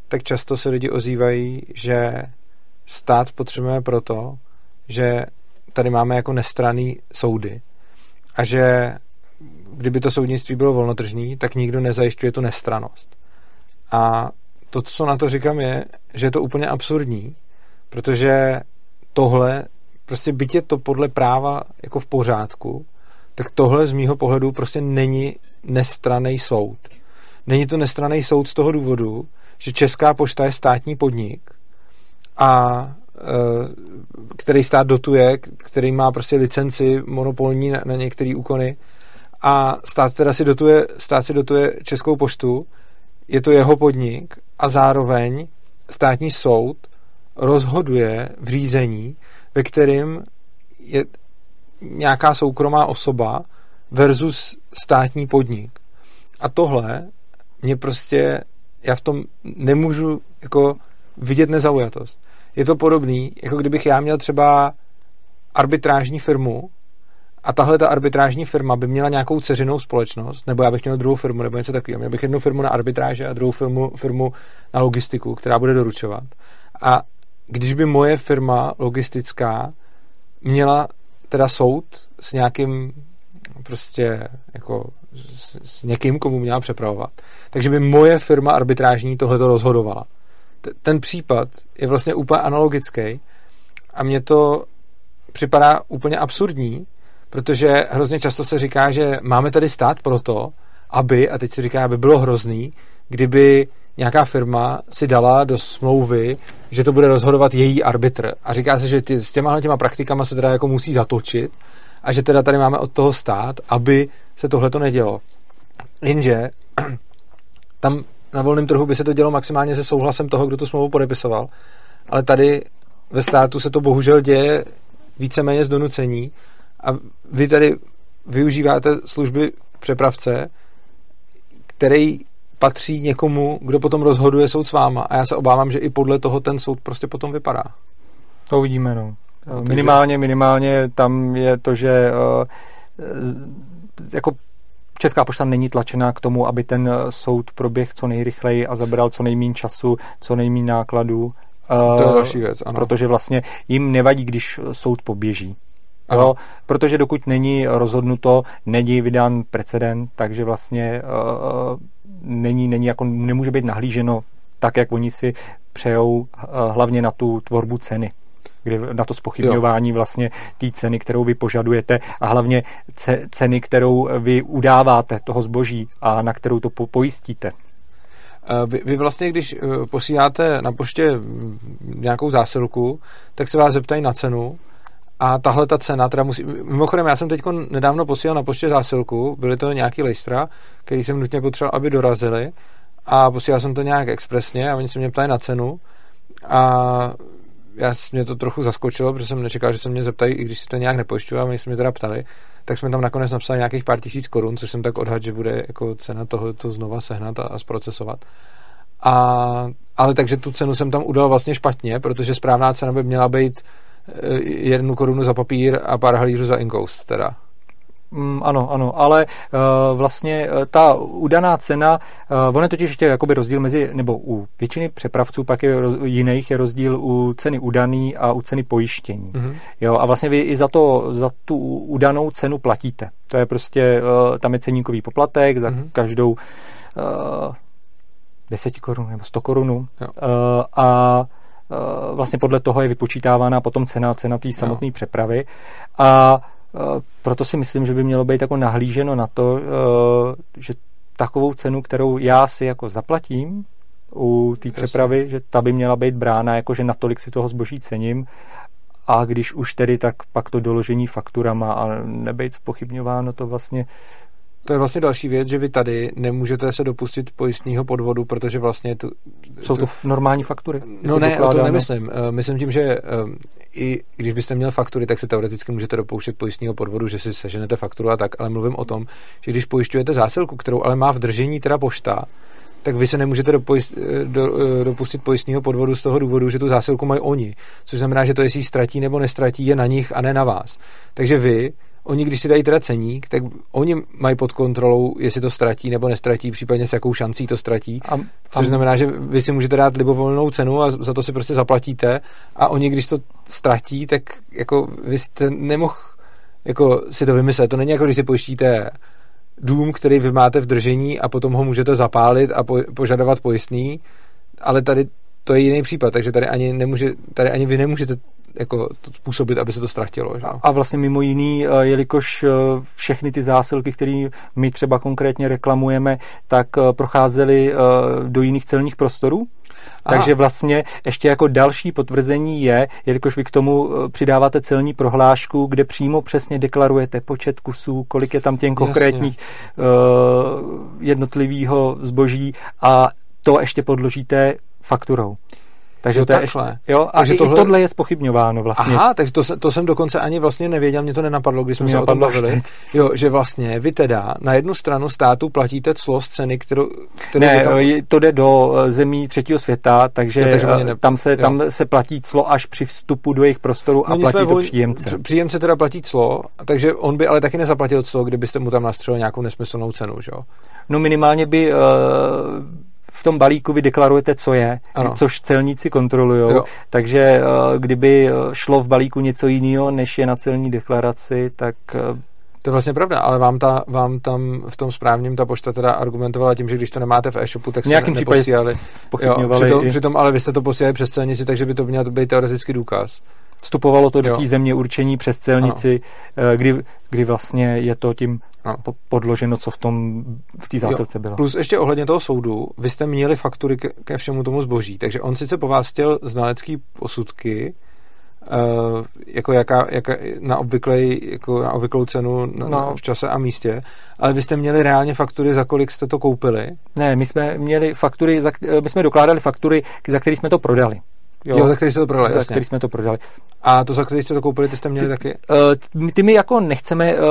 Speaker 1: tak často se lidi ozývají, že stát potřebujeme proto, že tady máme jako nestraný soudy a že kdyby to soudnictví bylo volnotržní, tak nikdo nezajišťuje tu nestranost. A to, co na to říkám, je, že je to úplně absurdní, protože tohle prostě byť je to podle práva jako v pořádku, tak tohle z mýho pohledu prostě není nestraný soud. Není to nestraný soud z toho důvodu, že Česká pošta je státní podnik a e, který stát dotuje, který má prostě licenci monopolní na, na některé úkony a stát teda si dotuje, stát si dotuje Českou poštu, je to jeho podnik a zároveň státní soud rozhoduje v řízení, ve kterém je nějaká soukromá osoba versus státní podnik. A tohle mě prostě, já v tom nemůžu jako vidět nezaujatost. Je to podobný, jako kdybych já měl třeba arbitrážní firmu a tahle ta arbitrážní firma by měla nějakou ceřinou společnost, nebo já bych měl druhou firmu, nebo něco takového. Měl bych jednu firmu na arbitráže a druhou firmu, firmu na logistiku, která bude doručovat. A když by moje firma logistická měla teda soud s nějakým prostě jako s, s někým, komu měla přepravovat, takže by moje firma arbitrážní tohleto rozhodovala. T- ten případ je vlastně úplně analogický a mně to připadá úplně absurdní, protože hrozně často se říká, že máme tady stát proto, aby, a teď se říká, aby bylo hrozný, kdyby nějaká firma si dala do smlouvy, že to bude rozhodovat její arbitr. A říká se, že ty, s těma těma praktikama se teda jako musí zatočit a že teda tady máme od toho stát, aby se tohle to nedělo. Jenže tam na volném trhu by se to dělo maximálně se souhlasem toho, kdo tu smlouvu podepisoval, ale tady ve státu se to bohužel děje víceméně z donucení a vy tady využíváte služby přepravce, který patří někomu, kdo potom rozhoduje soud s váma. A já se obávám, že i podle toho ten soud prostě potom vypadá.
Speaker 2: To uvidíme, no. no minimálně, minimálně tam je to, že uh, jako Česká pošta není tlačená k tomu, aby ten soud proběh co nejrychleji a zabral co nejméně času, co nejméně nákladů.
Speaker 1: To je další věc, ano.
Speaker 2: Protože vlastně jim nevadí, když soud poběží. Jo, protože dokud není rozhodnuto, není vydán precedent, takže vlastně uh, není, není jako, nemůže být nahlíženo tak, jak oni si přejou uh, hlavně na tu tvorbu ceny kdy na to spochybňování jo. vlastně té ceny, kterou vy požadujete a hlavně ceny, kterou vy udáváte toho zboží a na kterou to pojistíte.
Speaker 1: Vy, vy vlastně, když posíláte na poště nějakou zásilku, tak se vás zeptají na cenu a tahle ta cena teda musí... Mimochodem, já jsem teď nedávno posílal na poště zásilku, byly to nějaký lejstra, který jsem nutně potřeboval, aby dorazili. A posílal jsem to nějak expresně a oni se mě ptali na cenu. A já mě to trochu zaskočilo, protože jsem nečekal, že se mě zeptají, i když si to nějak nepojišťuju, a oni se mě teda ptali, tak jsme tam nakonec napsali nějakých pár tisíc korun, což jsem tak odhad, že bude jako cena toho to znova sehnat a, a zprocesovat. A, ale takže tu cenu jsem tam udal vlastně špatně, protože správná cena by měla být jednu korunu za papír a pár halířů za inkoust teda.
Speaker 2: Mm, ano, ano, ale uh, vlastně uh, ta udaná cena, uh, on je totiž ještě jakoby rozdíl mezi, nebo u většiny přepravců pak je roz, jiných je rozdíl u ceny udaný a u ceny pojištění. Mm-hmm. Jo, a vlastně vy i za, to, za tu udanou cenu platíte. To je prostě, uh, tam je ceníkový poplatek za mm-hmm. každou uh, 10 korun nebo 100 korun. Uh, a Eh, vlastně podle toho je vypočítávána potom cena, cena té samotné no. přepravy. A eh, proto si myslím, že by mělo být jako nahlíženo na to, eh, že takovou cenu, kterou já si jako zaplatím u té přepravy, že ta by měla být brána, jako že natolik si toho zboží cením. A když už tedy, tak pak to doložení fakturama a nebejt spochybňováno to vlastně
Speaker 1: to je vlastně další věc, že vy tady nemůžete se dopustit pojistného podvodu, protože vlastně tu,
Speaker 2: Jsou to normální faktury?
Speaker 1: No ne, o to nemyslím. Eh, myslím tím, že eh, i když byste měl faktury, tak se teoreticky můžete dopouštět pojistného podvodu, že si seženete fakturu a tak, ale mluvím o tom, že když pojišťujete zásilku, kterou ale má v držení teda pošta, tak vy se nemůžete dopojist, eh, do, dopustit pojistného podvodu z toho důvodu, že tu zásilku mají oni. Což znamená, že to, jestli ztratí nebo nestratí, je na nich a ne na vás. Takže vy oni, když si dají teda ceník, tak oni mají pod kontrolou, jestli to ztratí nebo nestratí, případně s jakou šancí to ztratí. A, což znamená, že vy si můžete dát libovolnou cenu a za to si prostě zaplatíte a oni, když to ztratí, tak jako vy jste nemohl jako si to vymyslet. To není jako, když si pojištíte dům, který vy máte v držení a potom ho můžete zapálit a po, požadovat pojistný, ale tady to je jiný případ, takže tady ani, nemůže, tady ani vy nemůžete jako to způsobit, aby se to ztratilo. Že?
Speaker 2: A vlastně mimo jiný, eh, jelikož eh, všechny ty zásilky, které my třeba konkrétně reklamujeme, tak eh, procházely do jiných celních prostorů, Aha. Takže vlastně ještě jako další potvrzení je, jelikož vy k tomu přidáváte celní prohlášku, kde přímo přesně deklarujete počet kusů, kolik je tam těch konkrétních uh, jednotlivého zboží a to ještě podložíte fakturou. Takže jo, to je takhle. Ještě, jo, a takže i, tohle... tohle je spochybňováno vlastně.
Speaker 1: Aha, takže to, to jsem dokonce ani vlastně nevěděl, mě to nenapadlo, když jsme se o tom bavili. Jo, že vlastně vy teda na jednu stranu státu platíte clo z ceny, kterou...
Speaker 2: kterou ne, tam... to jde do eh, zemí třetího světa, takže, jo, takže eh, ne... tam, se, tam se platí clo až při vstupu do jejich prostoru no, a platí to příjemce.
Speaker 1: Příjemce teda platí clo, takže on by ale taky nezaplatil clo, kdybyste mu tam nastřelil nějakou nesmyslnou cenu, že jo?
Speaker 2: No minimálně by uh, v tom balíku vy deklarujete, co je, ano. což celníci kontrolují. Takže eh, kdyby eh, šlo v balíku něco jiného, než je na celní deklaraci, tak eh,
Speaker 1: To je vlastně pravda, ale vám, ta, vám tam v tom správním ta pošta teda argumentovala tím, že když to nemáte v e-shopu, tak
Speaker 2: jste ne, neposílali.
Speaker 1: Jo, přitom, i... přitom, ale vy jste to posílali přes celnici, takže by to měl být teoretický důkaz.
Speaker 2: Vstupovalo to do té země určení přes celnici, ano. kdy, kdy vlastně je to tím ano. podloženo, co v tom v té zásilce bylo.
Speaker 1: Plus ještě ohledně toho soudu, vy jste měli faktury ke, ke všemu tomu zboží, takže on sice po vás chtěl znalecký posudky, Uh, jako jaká, jaká, na, obvyklej, jako na obvyklou cenu na, no. v čase a místě, ale vy jste měli reálně faktury, za kolik jste to koupili?
Speaker 2: Ne, my jsme měli faktury, za, my jsme dokládali faktury, za které jsme to prodali.
Speaker 1: Jo, jo za který jste to prodali,
Speaker 2: Za který jsme to prodali.
Speaker 1: A to, za který jste to koupili, ty jste měli
Speaker 2: ty,
Speaker 1: taky?
Speaker 2: Uh, ty my jako nechceme uh,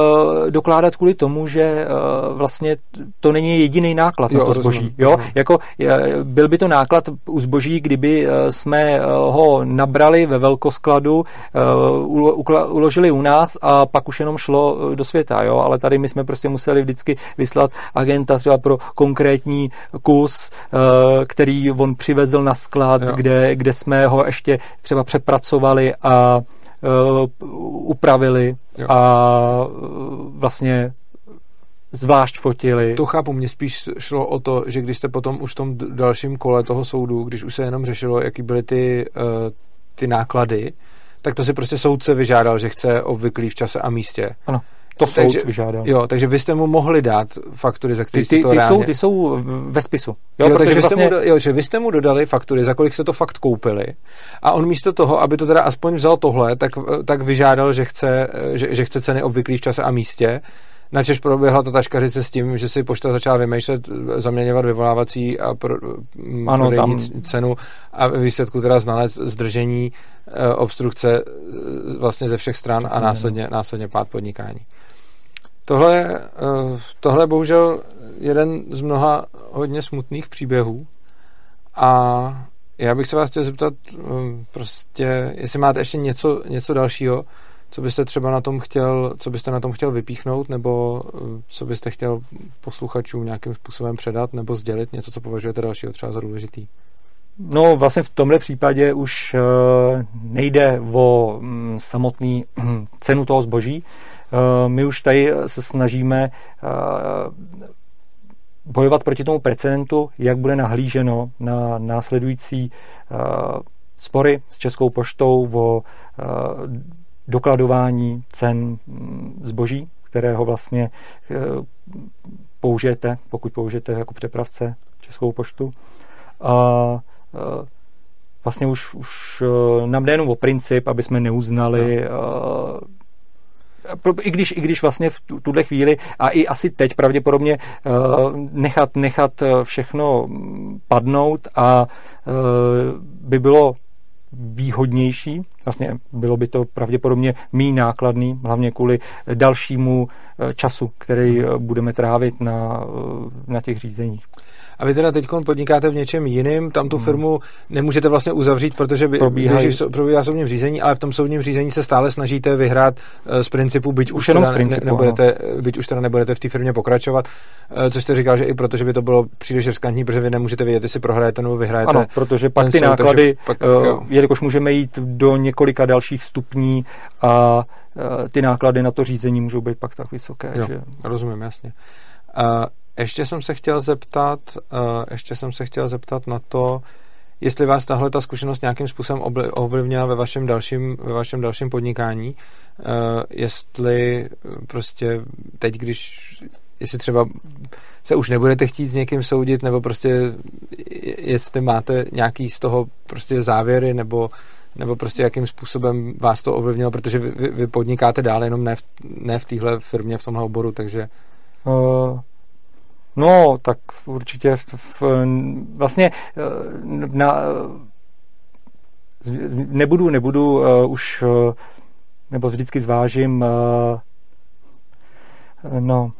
Speaker 2: dokládat kvůli tomu, že uh, vlastně to není jediný náklad jo, na to zboží. Rozumím, jo? Rozumím. Jako, uh, byl by to náklad u zboží, kdyby uh, jsme uh, ho nabrali ve velkoskladu, uh, uložili u nás a pak už jenom šlo uh, do světa. Jo? Ale tady my jsme prostě museli vždycky vyslat agenta třeba pro konkrétní kus, uh, který on přivezl na sklad, kde, kde jsme ho ještě třeba přepracovali a uh, upravili jo. a uh, vlastně zvlášť fotili.
Speaker 1: To chápu, mně spíš šlo o to, že když jste potom už v tom dalším kole toho soudu, když už se jenom řešilo, jaký byly ty, uh, ty náklady, tak to si prostě soudce vyžádal, že chce obvyklý v čase a místě.
Speaker 2: Ano. To takže, soud vyžádal.
Speaker 1: Jo, takže vy jste mu mohli dát faktury, za které
Speaker 2: ty, ty,
Speaker 1: to
Speaker 2: ty
Speaker 1: reálně...
Speaker 2: jsou, ty jsou ve spisu.
Speaker 1: Jo, jo takže vlastně... vy jste mu, jo, že vy jste mu dodali faktury, za kolik se to fakt koupili a on místo toho, aby to teda aspoň vzal tohle, tak, tak vyžádal, že chce, že, že chce ceny obvyklý v čase a místě, Načež proběhla ta taškařice s tím, že si pošta začala vymýšlet, zaměňovat vyvolávací a pro, ano, tam... cenu a výsledku teda znalec zdržení, e, obstrukce e, vlastně ze všech stran a následně, následně pád podnikání. Tohle, eh, tohle je bohužel jeden z mnoha hodně smutných příběhů a já bych se vás chtěl zeptat eh, prostě, jestli máte ještě něco, něco dalšího, co byste třeba na tom chtěl, co byste na tom chtěl vypíchnout, nebo eh, co byste chtěl posluchačům nějakým způsobem předat, nebo sdělit něco, co považujete dalšího třeba za důležitý?
Speaker 2: No vlastně v tomhle případě už nejde o mm, samotný cenu toho zboží, my už tady se snažíme eh, bojovat proti tomu precedentu, jak bude nahlíženo na následující eh, spory s Českou poštou o dokladování cen hm, zboží, kterého vlastně použijete, pokud použijete jako přepravce Českou poštu. A vlastně už, už nám jde jenom o princip, aby jsme neuznali i když, i když vlastně v tuhle chvíli a i asi teď pravděpodobně eh, nechat, nechat eh, všechno padnout a eh, by bylo výhodnější. Vlastně bylo by to pravděpodobně méně nákladný, hlavně kvůli dalšímu času, který budeme trávit na, na těch řízeních.
Speaker 1: A vy teda teď podnikáte v něčem jiným, tam tu hmm. firmu nemůžete vlastně uzavřít, protože by,
Speaker 2: Probíhají.
Speaker 1: běží, probíhá soudním řízení, ale v tom soudním řízení se stále snažíte vyhrát eh, z principu, byť už, už teda z principu, ne, nebudete, byť už teda nebudete v té firmě pokračovat, eh, což jste říkal, že i protože by to bylo příliš riskantní, protože vy nemůžete vědět, jestli prohrajete nebo vyhrajete.
Speaker 2: Ano, protože pak ty soud, náklady, pak, jelikož můžeme jít do několika dalších stupní a ty náklady na to řízení můžou být pak tak vysoké.
Speaker 1: Jo,
Speaker 2: že...
Speaker 1: rozumím, jasně. Uh, ještě jsem se chtěl zeptat, uh, ještě jsem se chtěl zeptat na to, jestli vás tahle ta zkušenost nějakým způsobem ovlivnila ve vašem dalším, ve vašem dalším podnikání, uh, jestli prostě teď, když jestli třeba se už nebudete chtít s někým soudit, nebo prostě jestli máte nějaký z toho prostě závěry, nebo, nebo prostě jakým způsobem vás to ovlivnilo, protože vy, vy podnikáte dál, jenom ne v, ne v téhle firmě, v tomhle oboru, takže...
Speaker 2: Uh, No, tak určitě v, v, vlastně eh, na, nebudu, nebudu uh, už, uh, nebo vždycky zvážím, uh, no,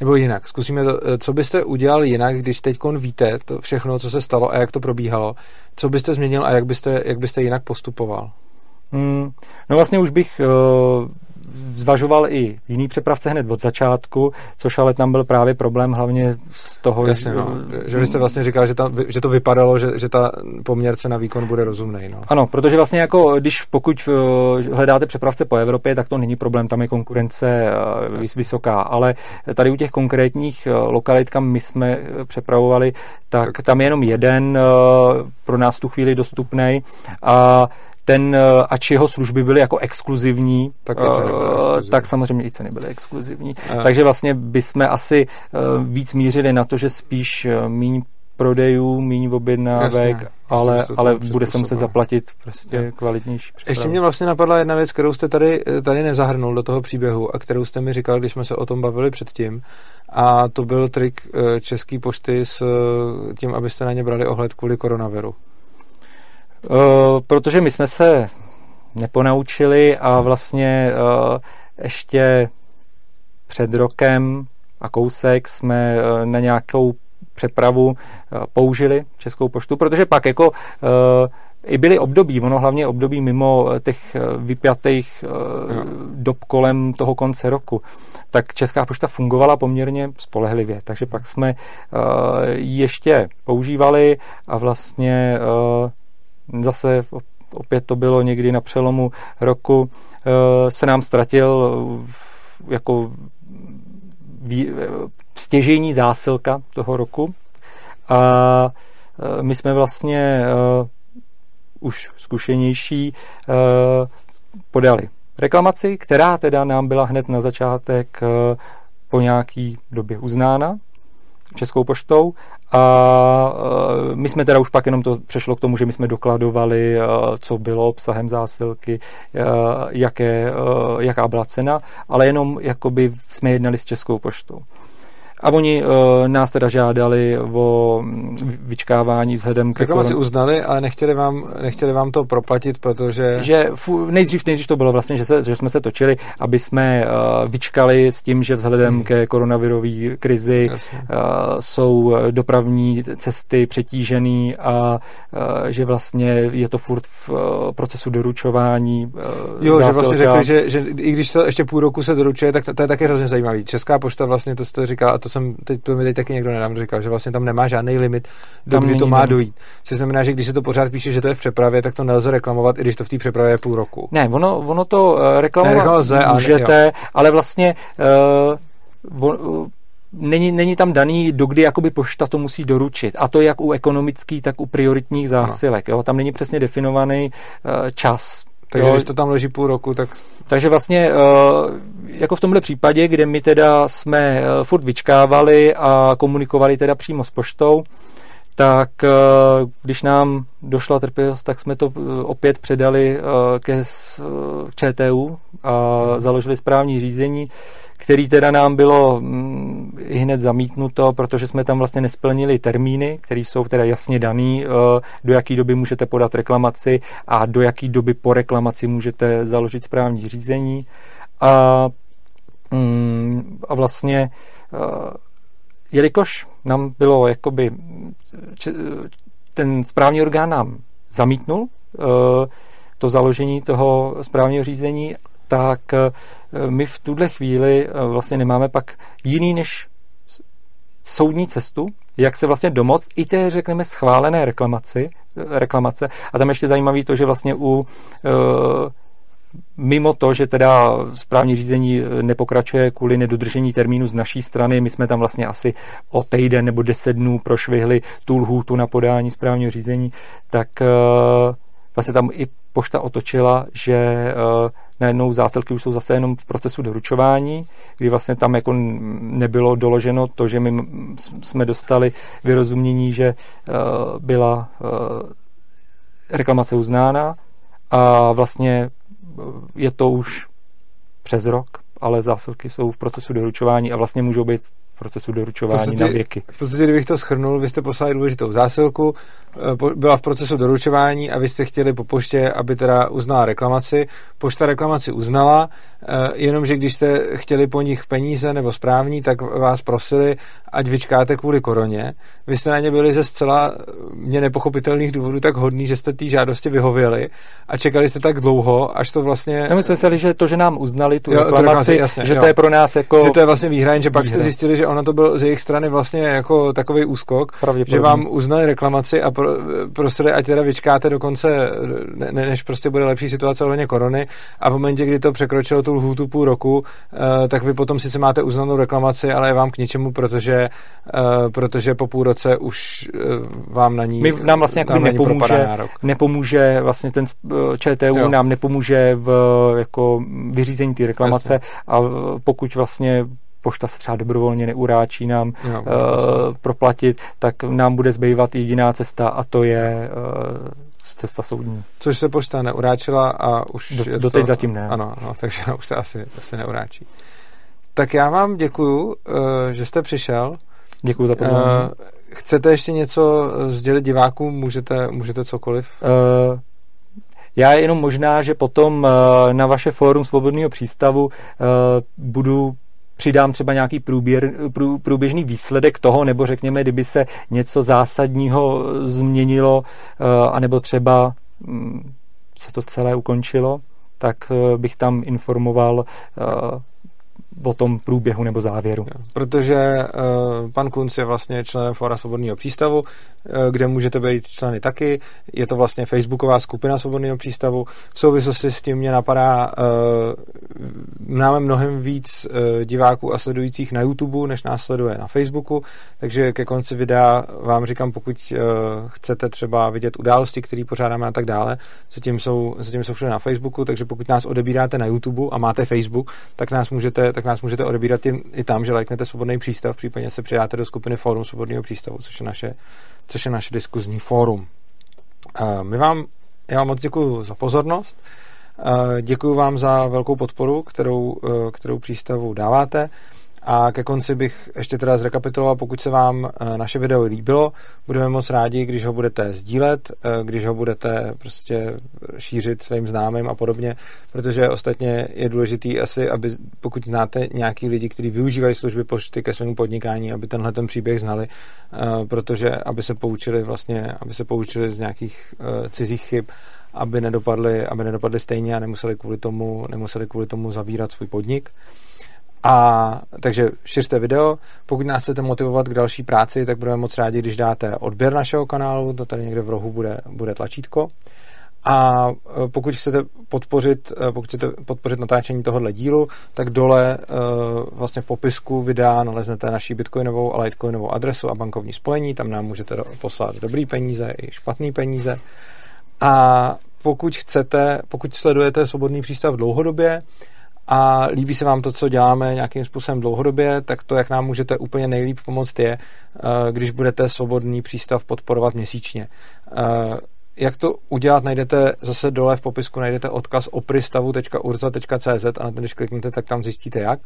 Speaker 1: Nebo jinak, zkusíme to, co byste udělal jinak, když teď víte to všechno, co se stalo a jak to probíhalo, co byste změnil a jak byste, jak byste jinak postupoval?
Speaker 2: Hmm, no vlastně už bych uh, zvažoval i jiný přepravce hned od začátku, což ale tam byl právě problém hlavně z toho,
Speaker 1: Jasně, no. že vy jste vlastně říkal, že, ta, že to vypadalo, že, že ta poměrce na výkon bude rozumný. No.
Speaker 2: Ano, protože vlastně jako, když pokud uh, hledáte přepravce po Evropě, tak to není problém, tam je konkurence uh, vysoká, ale tady u těch konkrétních uh, lokalit, kam my jsme přepravovali, tak, tak tam je jenom jeden pro nás tu chvíli dostupný a ten, eh, ač jeho služby byly jako exkluzivní,
Speaker 1: tak, exkluzivní.
Speaker 2: tak samozřejmě i ceny byly exkluzivní. A... Takže vlastně bychom asi eh, víc mířili na to, že spíš méně prodejů, méně objednávek, Jasně, ale, ale bude se muset zaplatit prostě je. kvalitnější
Speaker 1: přepravu. Ještě mě vlastně napadla jedna věc, kterou jste tady, tady nezahrnul do toho příběhu a kterou jste mi říkal, když jsme se o tom bavili předtím. A to byl trik České pošty s tím, abyste na ně brali ohled kvůli koronaviru.
Speaker 2: Uh, protože my jsme se neponaučili a vlastně uh, ještě před rokem a kousek jsme uh, na nějakou přepravu použili Českou poštu, protože pak jako i byly období, ono hlavně období mimo těch vypjatých no. dob kolem toho konce roku, tak Česká pošta fungovala poměrně spolehlivě, takže pak jsme ještě používali a vlastně zase opět to bylo někdy na přelomu roku, eh, se nám ztratil jako stěžení zásilka toho roku. A eh, my jsme vlastně eh, už zkušenější podali reklamaci, která teda nám byla hned na začátek po nějaký době uznána Českou poštou a e, my jsme teda už pak jenom to přešlo k tomu, že my jsme dokladovali, e, co bylo obsahem zásilky, e, jaké, jaká byla cena, ale jenom jakoby jsme jednali s Českou poštou. A oni uh, nás teda žádali o vyčkávání vzhledem
Speaker 1: ke kolem... si uznali, ale nechtěli vám, nechtěli vám to proplatit, protože...
Speaker 2: Že fu, nejdřív, nejdřív to bylo vlastně, že, se, že jsme se točili, aby jsme uh, vyčkali s tím, že vzhledem hmm. ke koronavirové krizi uh, jsou dopravní cesty přetížený a uh, že vlastně je to furt v uh, procesu doručování. Uh,
Speaker 1: jo, že vlastně řekli, že, že i když to ještě půl roku se doručuje, tak to, to je taky hrozně zajímavý. Česká pošta vlastně, to jste říkal, a to to jsem, teď, to mi teď taky někdo nedávno říkal, že vlastně tam nemá žádný limit, do kdy to má dojít. Což znamená, že když se to pořád píše, že to je v přepravě, tak to nelze reklamovat, i když to v té přepravě je půl roku.
Speaker 2: Ne, ono, ono to uh, reklamovat ne, lze, můžete, ale, ale vlastně uh, on, není, není tam daný, dokdy jakoby pošta to musí doručit. A to jak u ekonomických, tak u prioritních zásilek. Jo? Tam není přesně definovaný uh, čas.
Speaker 1: Takže jo, když to tam leží půl roku, tak...
Speaker 2: Takže vlastně eh, jako v tomhle případě, kde my teda jsme eh, furt vyčkávali a komunikovali teda přímo s poštou, tak eh, když nám došla trpělivost, tak jsme to opět předali ke ČTU a založili správní řízení, který teda nám bylo mm, hned zamítnuto, protože jsme tam vlastně nesplnili termíny, které jsou teda jasně daný, eh, do jaký doby můžete podat reklamaci a do jaký doby po reklamaci můžete založit správní řízení. A, mm, a vlastně eh, jelikož nám bylo jakoby ten správní orgán nám zamítnul eh, to založení toho správního řízení, tak my v tuhle chvíli eh, vlastně nemáme pak jiný než soudní cestu, jak se vlastně domoc i té, řekneme, schválené reklamaci, eh, reklamace. A tam ještě zajímavý to, že vlastně u eh, mimo to, že teda správní řízení nepokračuje kvůli nedodržení termínu z naší strany, my jsme tam vlastně asi o týden nebo deset dnů prošvihli tu lhůtu na podání správního řízení, tak vlastně tam i pošta otočila, že najednou zásilky už jsou zase jenom v procesu doručování, kdy vlastně tam jako nebylo doloženo to, že my jsme dostali vyrozumění, že eh, byla eh, reklamace uznána a vlastně eh, je to už přes rok, ale zásilky jsou v procesu doručování a vlastně můžou být procesu doručování
Speaker 1: podstatě,
Speaker 2: na věky.
Speaker 1: V podstatě, kdybych to schrnul, vy jste poslali důležitou zásilku, eh, byla v procesu doručování a vy jste chtěli po poště, aby teda uznala reklamaci. Pošta reklamaci uznala, eh, jenomže když jste chtěli po nich peníze nebo správní, tak vás prosili, ať vyčkáte kvůli koroně. Vy jste na ně byli ze zcela mě nepochopitelných důvodů tak hodný, že jste té žádosti vyhověli a čekali jste tak dlouho, až to vlastně...
Speaker 2: No my jsme mysleli, že to, že nám uznali tu jo, reklamaci, jasně, že jo. to je pro nás jako...
Speaker 1: Že to je vlastně výhra, že pak jste zjistili, že ono to byl z jejich strany vlastně jako takový úskok, že vám uznali reklamaci a pro, prosili, ať teda vyčkáte do konce, ne, než prostě bude lepší situace ohledně korony a v momentě, kdy to překročilo tu lhůtu půl roku, uh, tak vy potom sice máte uznanou reklamaci, ale je vám k ničemu, protože, uh, protože po půl roce už uh, vám na ní
Speaker 2: My, nám vlastně jako nepomůže, nepomůže vlastně ten ČTU jo. nám nepomůže v jako vyřízení té reklamace Jasně. a pokud vlastně pošta se třeba dobrovolně neuráčí nám no, uh, proplatit, tak nám bude zbývat jediná cesta a to je uh, cesta soudní.
Speaker 1: Což se pošta neuráčila a už
Speaker 2: Do, je doteď to, zatím ne.
Speaker 1: Ano, no, takže už se asi, asi neuráčí. Tak já vám děkuju, uh, že jste přišel.
Speaker 2: Děkuji za pozvání. Uh,
Speaker 1: chcete ještě něco sdělit divákům? Můžete, můžete cokoliv? Uh,
Speaker 2: já jenom možná, že potom na vaše fórum Svobodného přístavu budu přidám třeba nějaký průběr, prů, průběžný výsledek toho, nebo řekněme, kdyby se něco zásadního změnilo, eh, anebo třeba mm, se to celé ukončilo, tak eh, bych tam informoval eh, o tom průběhu nebo závěru.
Speaker 1: Protože uh, pan Kunc je vlastně členem Fora Svobodného přístavu, kde můžete být členy taky. Je to vlastně facebooková skupina Svobodného přístavu. V souvislosti s tím mě napadá, máme mnohem víc uh, diváků a sledujících na YouTube, než nás sleduje na Facebooku, takže ke konci videa vám říkám, pokud chcete třeba vidět události, které pořádáme a tak dále, zatím jsou, zatím jsou všude na Facebooku, takže pokud nás odebíráte na YouTube a máte Facebook, tak nás můžete, tak nás můžete odebírat i, i tam, že lajknete svobodný přístav, případně se přidáte do skupiny Fórum svobodného přístavu, což je naše, což je naše diskuzní fórum. My vám, já vám moc děkuji za pozornost, děkuji vám za velkou podporu, kterou, kterou přístavu dáváte. A ke konci bych ještě teda zrekapituloval, pokud se vám eh, naše video líbilo, budeme moc rádi, když ho budete sdílet, eh, když ho budete prostě šířit svým známým a podobně, protože ostatně je důležitý asi, aby pokud znáte nějaký lidi, kteří využívají služby pošty ke svému podnikání, aby tenhle ten příběh znali, eh, protože aby se poučili vlastně, aby se poučili z nějakých cizích chyb, aby nedopadli, aby nedopadli stejně a nemuseli kvůli tomu, nemuseli kvůli tomu zavírat svůj podnik. A takže šiřte video. Pokud nás chcete motivovat k další práci, tak budeme moc rádi, když dáte odběr našeho kanálu, to tady někde v rohu bude, bude tlačítko. A e, pokud chcete podpořit, e, pokud chcete podpořit natáčení tohohle dílu, tak dole e, vlastně v popisku videa naleznete naší bitcoinovou a litecoinovou adresu a bankovní spojení, tam nám můžete poslat dobrý peníze i špatný peníze. A pokud chcete, pokud sledujete Svobodný přístav dlouhodobě, a líbí se vám to, co děláme nějakým způsobem dlouhodobě, tak to, jak nám můžete úplně nejlíp pomoct, je, eh, když budete svobodný přístav podporovat měsíčně. Eh, jak to udělat, najdete zase dole v popisku, najdete odkaz opristavu.urza.cz a na ten, když kliknete, tak tam zjistíte jak.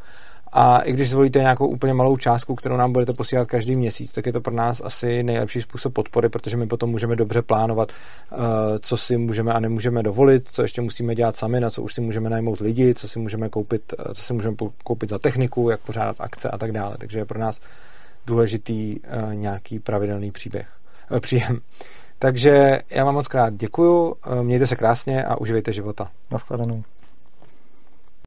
Speaker 1: A i když zvolíte nějakou úplně malou částku, kterou nám budete posílat každý měsíc, tak je to pro nás asi nejlepší způsob podpory, protože my potom můžeme dobře plánovat, eh, co si můžeme a nemůžeme dovolit, co ještě musíme dělat sami, na co už si můžeme najmout lidi, co si můžeme koupit, eh, co si můžeme koupit za techniku, jak pořádat akce a tak dále. Takže je pro nás důležitý eh, nějaký pravidelný příběh, příjem. Takže já vám moc krát děkuju, mějte se krásně a uživejte života.
Speaker 2: Naschledanou.